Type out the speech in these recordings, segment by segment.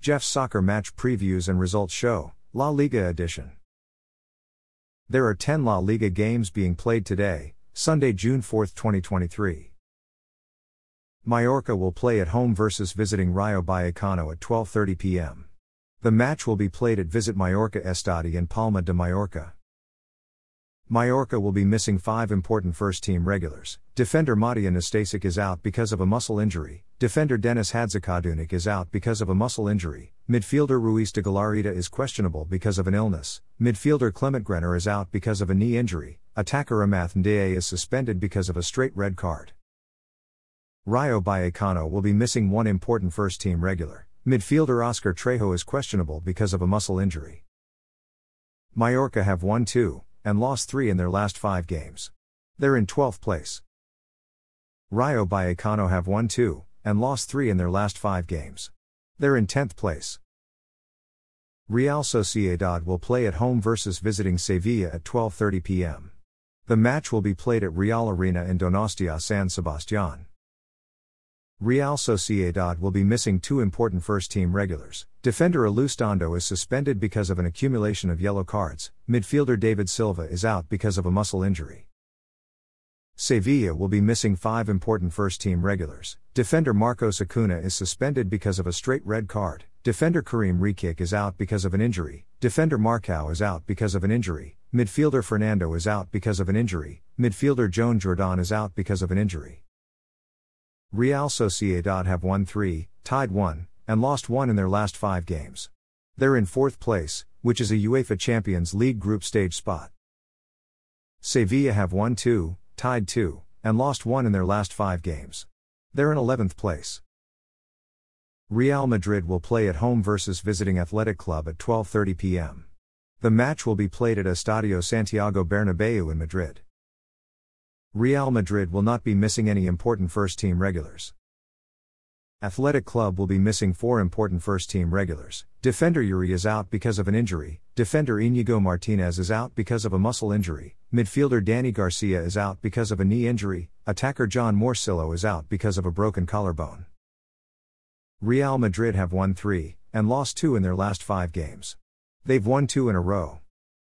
Jeff's Soccer Match Previews and Results Show, La Liga Edition. There are 10 La Liga games being played today, Sunday, June 4, 2023. Mallorca will play at home versus visiting Rayo Vallecano at 12:30 p.m. The match will be played at Visit Mallorca Estadi in Palma de Mallorca. Mallorca will be missing five important first team regulars. Defender Matija Nastasic is out because of a muscle injury. Defender Dennis Hadzikadunic is out because of a muscle injury. Midfielder Ruiz de Galarreta is questionable because of an illness. Midfielder Clement Grenier is out because of a knee injury. Attacker Amath Ndiaye is suspended because of a straight red card. Rayo Vallecano will be missing one important first team regular. Midfielder Oscar Trejo is questionable because of a muscle injury. Mallorca have won 2 and lost 3 in their last 5 games. They're in 12th place. Rayo Vallecano have won 2 and lost 3 in their last 5 games. They're in 10th place. Real Sociedad will play at home versus visiting Sevilla at 12:30 p.m. The match will be played at Reale Arena in Donostia San Sebastian. Real Sociedad will be missing two important first team regulars. Defender Elustondo is suspended because of an accumulation of yellow cards. Midfielder David Silva is out because of a muscle injury. Sevilla will be missing five important first team regulars. Defender Marcos Acuna is suspended because of a straight red card. Defender Karim Rekik is out because of an injury. Defender Marcao is out because of an injury. Midfielder Fernando is out because of an injury. Midfielder Joan Jordan is out because of an injury. Real Sociedad have won 3, tied 1, and lost 1 in their last 5 games. They're in 4th place, which is a UEFA Champions League group stage spot. Sevilla have won 2, tied 2, and lost 1 in their last 5 games. They're in 11th place. Real Madrid will play at home versus visiting Athletic Club at 12:30 p.m. The match will be played at Estadio Santiago Bernabeu in Madrid. Real Madrid will not be missing any important first team regulars. Athletic Club will be missing four important first team regulars. Defender Yuri is out because of an injury, defender Inigo Martinez is out because of a muscle injury, midfielder Dani Garcia is out because of a knee injury, attacker Jon Morcillo is out because of a broken collarbone. Real Madrid have won three, and lost two in their last five games. They've won two in a row.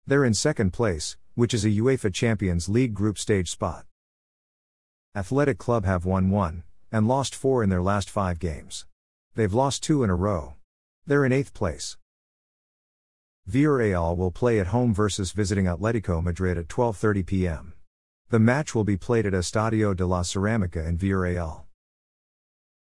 They're in second place, which is a UEFA Champions League group stage spot. Athletic Club have won 1 and lost 4 in their last 5 games. They've lost 2 in a row. They're in 8th place. Villarreal will play at home versus visiting Atletico Madrid at 12:30 p.m. The match will be played at Estadio de la Ceramica in Villarreal.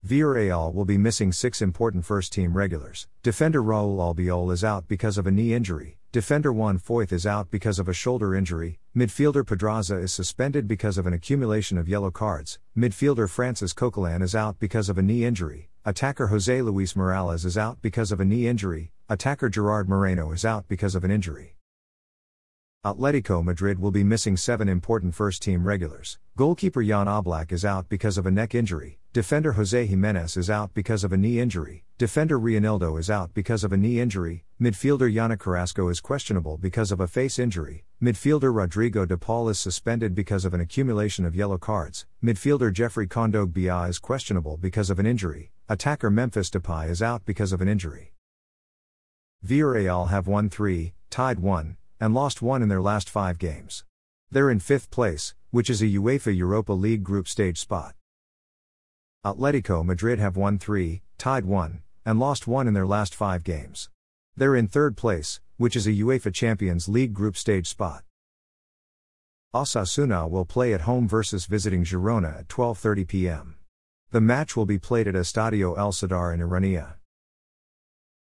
Villarreal will be missing six important first team regulars. Defender Raul Albiol is out because of a knee injury. Defender Juan Foyth is out because of a shoulder injury. Midfielder Pedraza is suspended because of an accumulation of yellow cards. Midfielder Francis Coquelin is out because of a knee injury. Attacker Jose Luis Morales is out because of a knee injury. Attacker Gerard Moreno is out because of an injury. Atletico Madrid will be missing seven important first team regulars. Goalkeeper Jan Oblak is out because of a neck injury. Defender Jose Gimenez is out because of a knee injury. Defender Reinildo is out because of a knee injury. Midfielder Yannick Carrasco is questionable because of a face injury. Midfielder Rodrigo de Paul is suspended because of an accumulation of yellow cards. Midfielder Geoffrey Kondogbia is questionable because of an injury. Attacker Memphis Depay is out because of an injury. Villarreal have won 3, tied 1, and lost 1 in their last 5 games. They're in 5th place, which is a UEFA Europa League group stage spot. Atletico Madrid have won 3, tied 1, and lost 1 in their last 5 games. They're in third place, which is a UEFA Champions League group stage spot. Osasuna will play at home versus visiting Girona at 12:30 p.m. The match will be played at Estadio El Sadar in Iruña.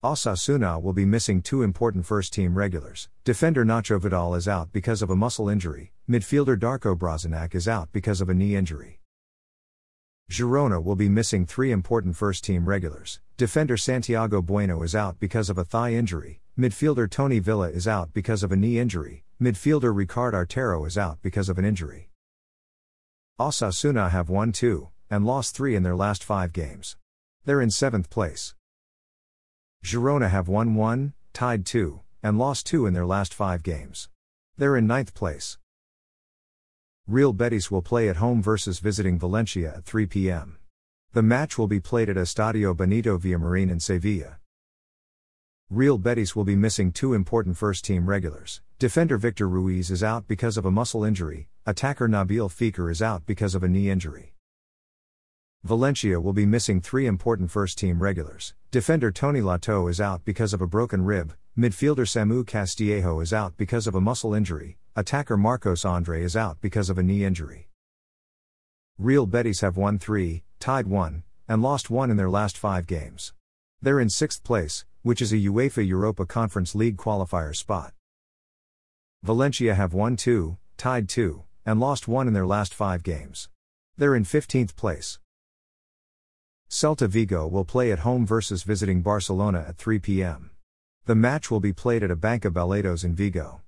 Osasuna will be missing two important first team regulars. Defender Nacho Vidal is out because of a muscle injury. Midfielder Darko Brasanac is out because of a knee injury. Girona will be missing three important first team regulars. Defender Santiago Bueno is out because of a thigh injury. Midfielder Toni Villa is out because of a knee injury. Midfielder Ricard Artero is out because of an injury. Osasuna have won two, and lost three in their last five games. They're in seventh place. Girona have won one, tied two, and lost two in their last five games. They're in ninth place. Real Betis will play at home versus visiting Valencia at 3 p.m. The match will be played at Estadio Benito Villamarin in Sevilla. Real Betis will be missing two important first team regulars. Defender Victor Ruiz is out because of a muscle injury, attacker Nabil Fekir is out because of a knee injury. Valencia will be missing three important first team regulars. Defender Toni Lato is out because of a broken rib, midfielder Samu Castillejo is out because of a muscle injury, attacker Marcos Andre is out because of a knee injury. Real Betis have won three, tied one, and lost one in their last five games. They're in sixth place, which is a UEFA Europa Conference League qualifier spot. Valencia have won two, tied two, and lost one in their last five games. They're in 15th place. Celta Vigo will play at home versus visiting Barcelona at 3 p.m. The match will be played at Abanca Balaidos in Vigo.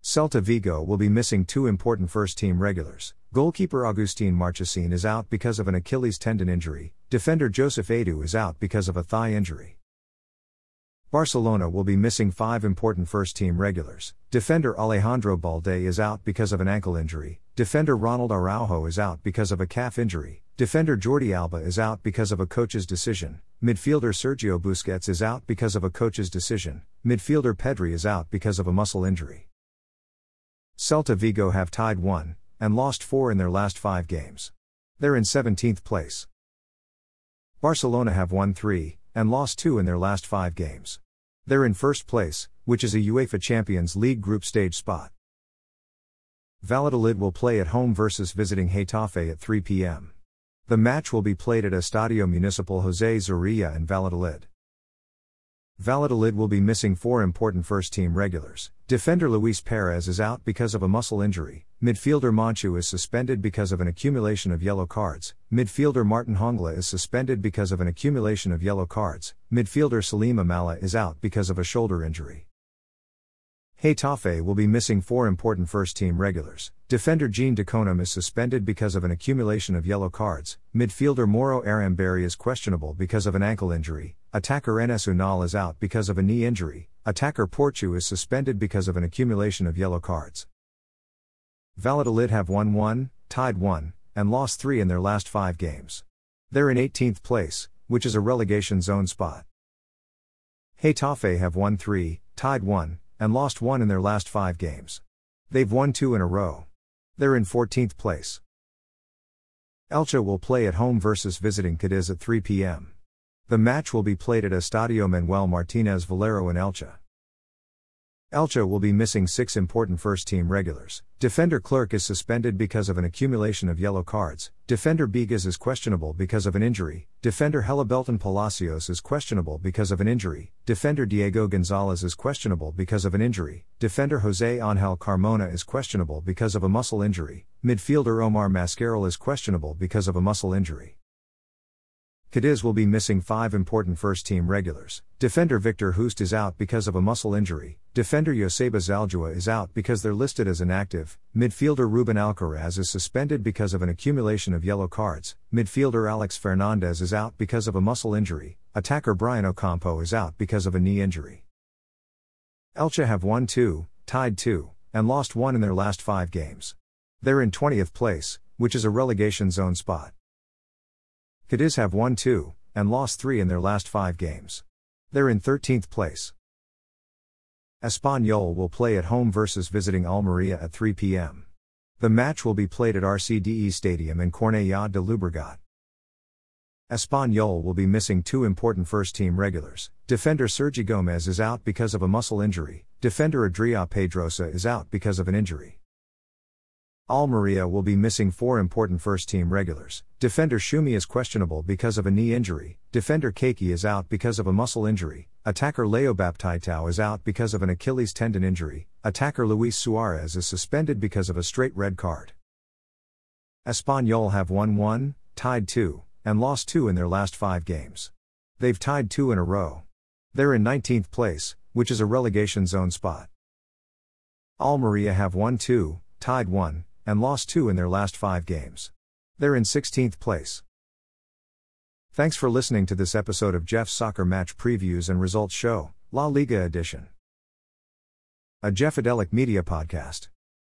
Celta Vigo will be missing two important first team regulars. Goalkeeper Agustin Marchesín is out because of an Achilles tendon injury, defender Joseph Aidoo is out because of a thigh injury. Barcelona will be missing five important first team regulars. Defender Alejandro Balde is out because of an ankle injury, defender Ronald Araujo is out because of a calf injury, Defender Jordi Alba is out because of a coach's decision. Midfielder Sergio Busquets is out because of a coach's decision. Midfielder Pedri is out because of a muscle injury. Celta Vigo have tied 1 and lost 4 in their last 5 games. They're in 17th place. Barcelona have won 3 and lost 2 in their last 5 games. They're in first place, which is a UEFA Champions League group stage spot. Valladolid will play at home versus visiting Getafe at 3 p.m. The match will be played at Estadio Municipal José Zorrilla in Valladolid. Valladolid will be missing four important first team regulars. Defender Luis Perez is out because of a muscle injury. Midfielder Monchu is suspended because of an accumulation of yellow cards. Midfielder Martin Hongla is suspended because of an accumulation of yellow cards. Midfielder Selim Amallah is out because of a shoulder injury. Getafe will be missing four important first team regulars. Defender Djene Dakonam is suspended because of an accumulation of yellow cards. Midfielder Mauro Arambarri is questionable because of an ankle injury. Attacker Enes Unal is out because of a knee injury. Attacker Portu is suspended because of an accumulation of yellow cards. Valladolid have won 1, tied 1, and lost 3 in their last 5 games. They're in 18th place, which is a relegation zone spot. Getafe have won 3, tied 1, and lost one in their last five games. They've won two in a row. They're in 14th place. Elche will play at home versus visiting Cadiz at 3 p.m. The match will be played at Estadio Manuel Martinez Valero in Elche. Elche will be missing six important first team regulars. Defender Clerc is suspended because of an accumulation of yellow cards. Defender Bigas is questionable because of an injury. Defender Helibelton Palacios is questionable because of an injury. Defender Diego Gonzalez is questionable because of an injury. Defender Jose Angel Carmona is questionable because of a muscle injury. Midfielder Omar Mascarell is questionable because of a muscle injury. Cadiz will be missing five important first team regulars. Defender Victor Chust is out because of a muscle injury. Defender Joseba Zaldua is out because they're listed as inactive. Midfielder Ruben Alcaraz is suspended because of an accumulation of yellow cards. Midfielder Alex Fernandez is out because of a muscle injury. Attacker Brian Ocampo is out because of a knee injury. Elche have won 2, tied 2, and lost 1 in their last 5 games. They're in 20th place, which is a relegation zone spot. Cadiz have won 2, and lost 3 in their last 5 games. They're in 13th place. Espanyol will play at home versus visiting Almeria at 3 p.m. The match will be played at RCDE Stadium in Cornellà de Llobregat. Espanyol will be missing two important first team regulars. Defender Sergi Gomez is out because of a muscle injury. Defender Adria Pedrosa is out because of an injury. Almeria will be missing four important first team regulars. Defender Chumi is questionable because of a knee injury. Defender Kaiky is out because of a muscle injury. Attacker Leo Baptistao is out because of an Achilles tendon injury. Attacker Luis Suarez is suspended because of a straight red card. Espanyol have won 1, tied 2, and lost 2 in their last 5 games. They've tied 2 in a row. They're in 19th place, which is a relegation zone spot. Almeria have won 2, tied 1, and lost two in their last five games. They're in 16th place. Thanks for listening to this episode of Jeff's Soccer Match Previews and Results Show, La Liga Edition. A Jeffadelic Media Podcast.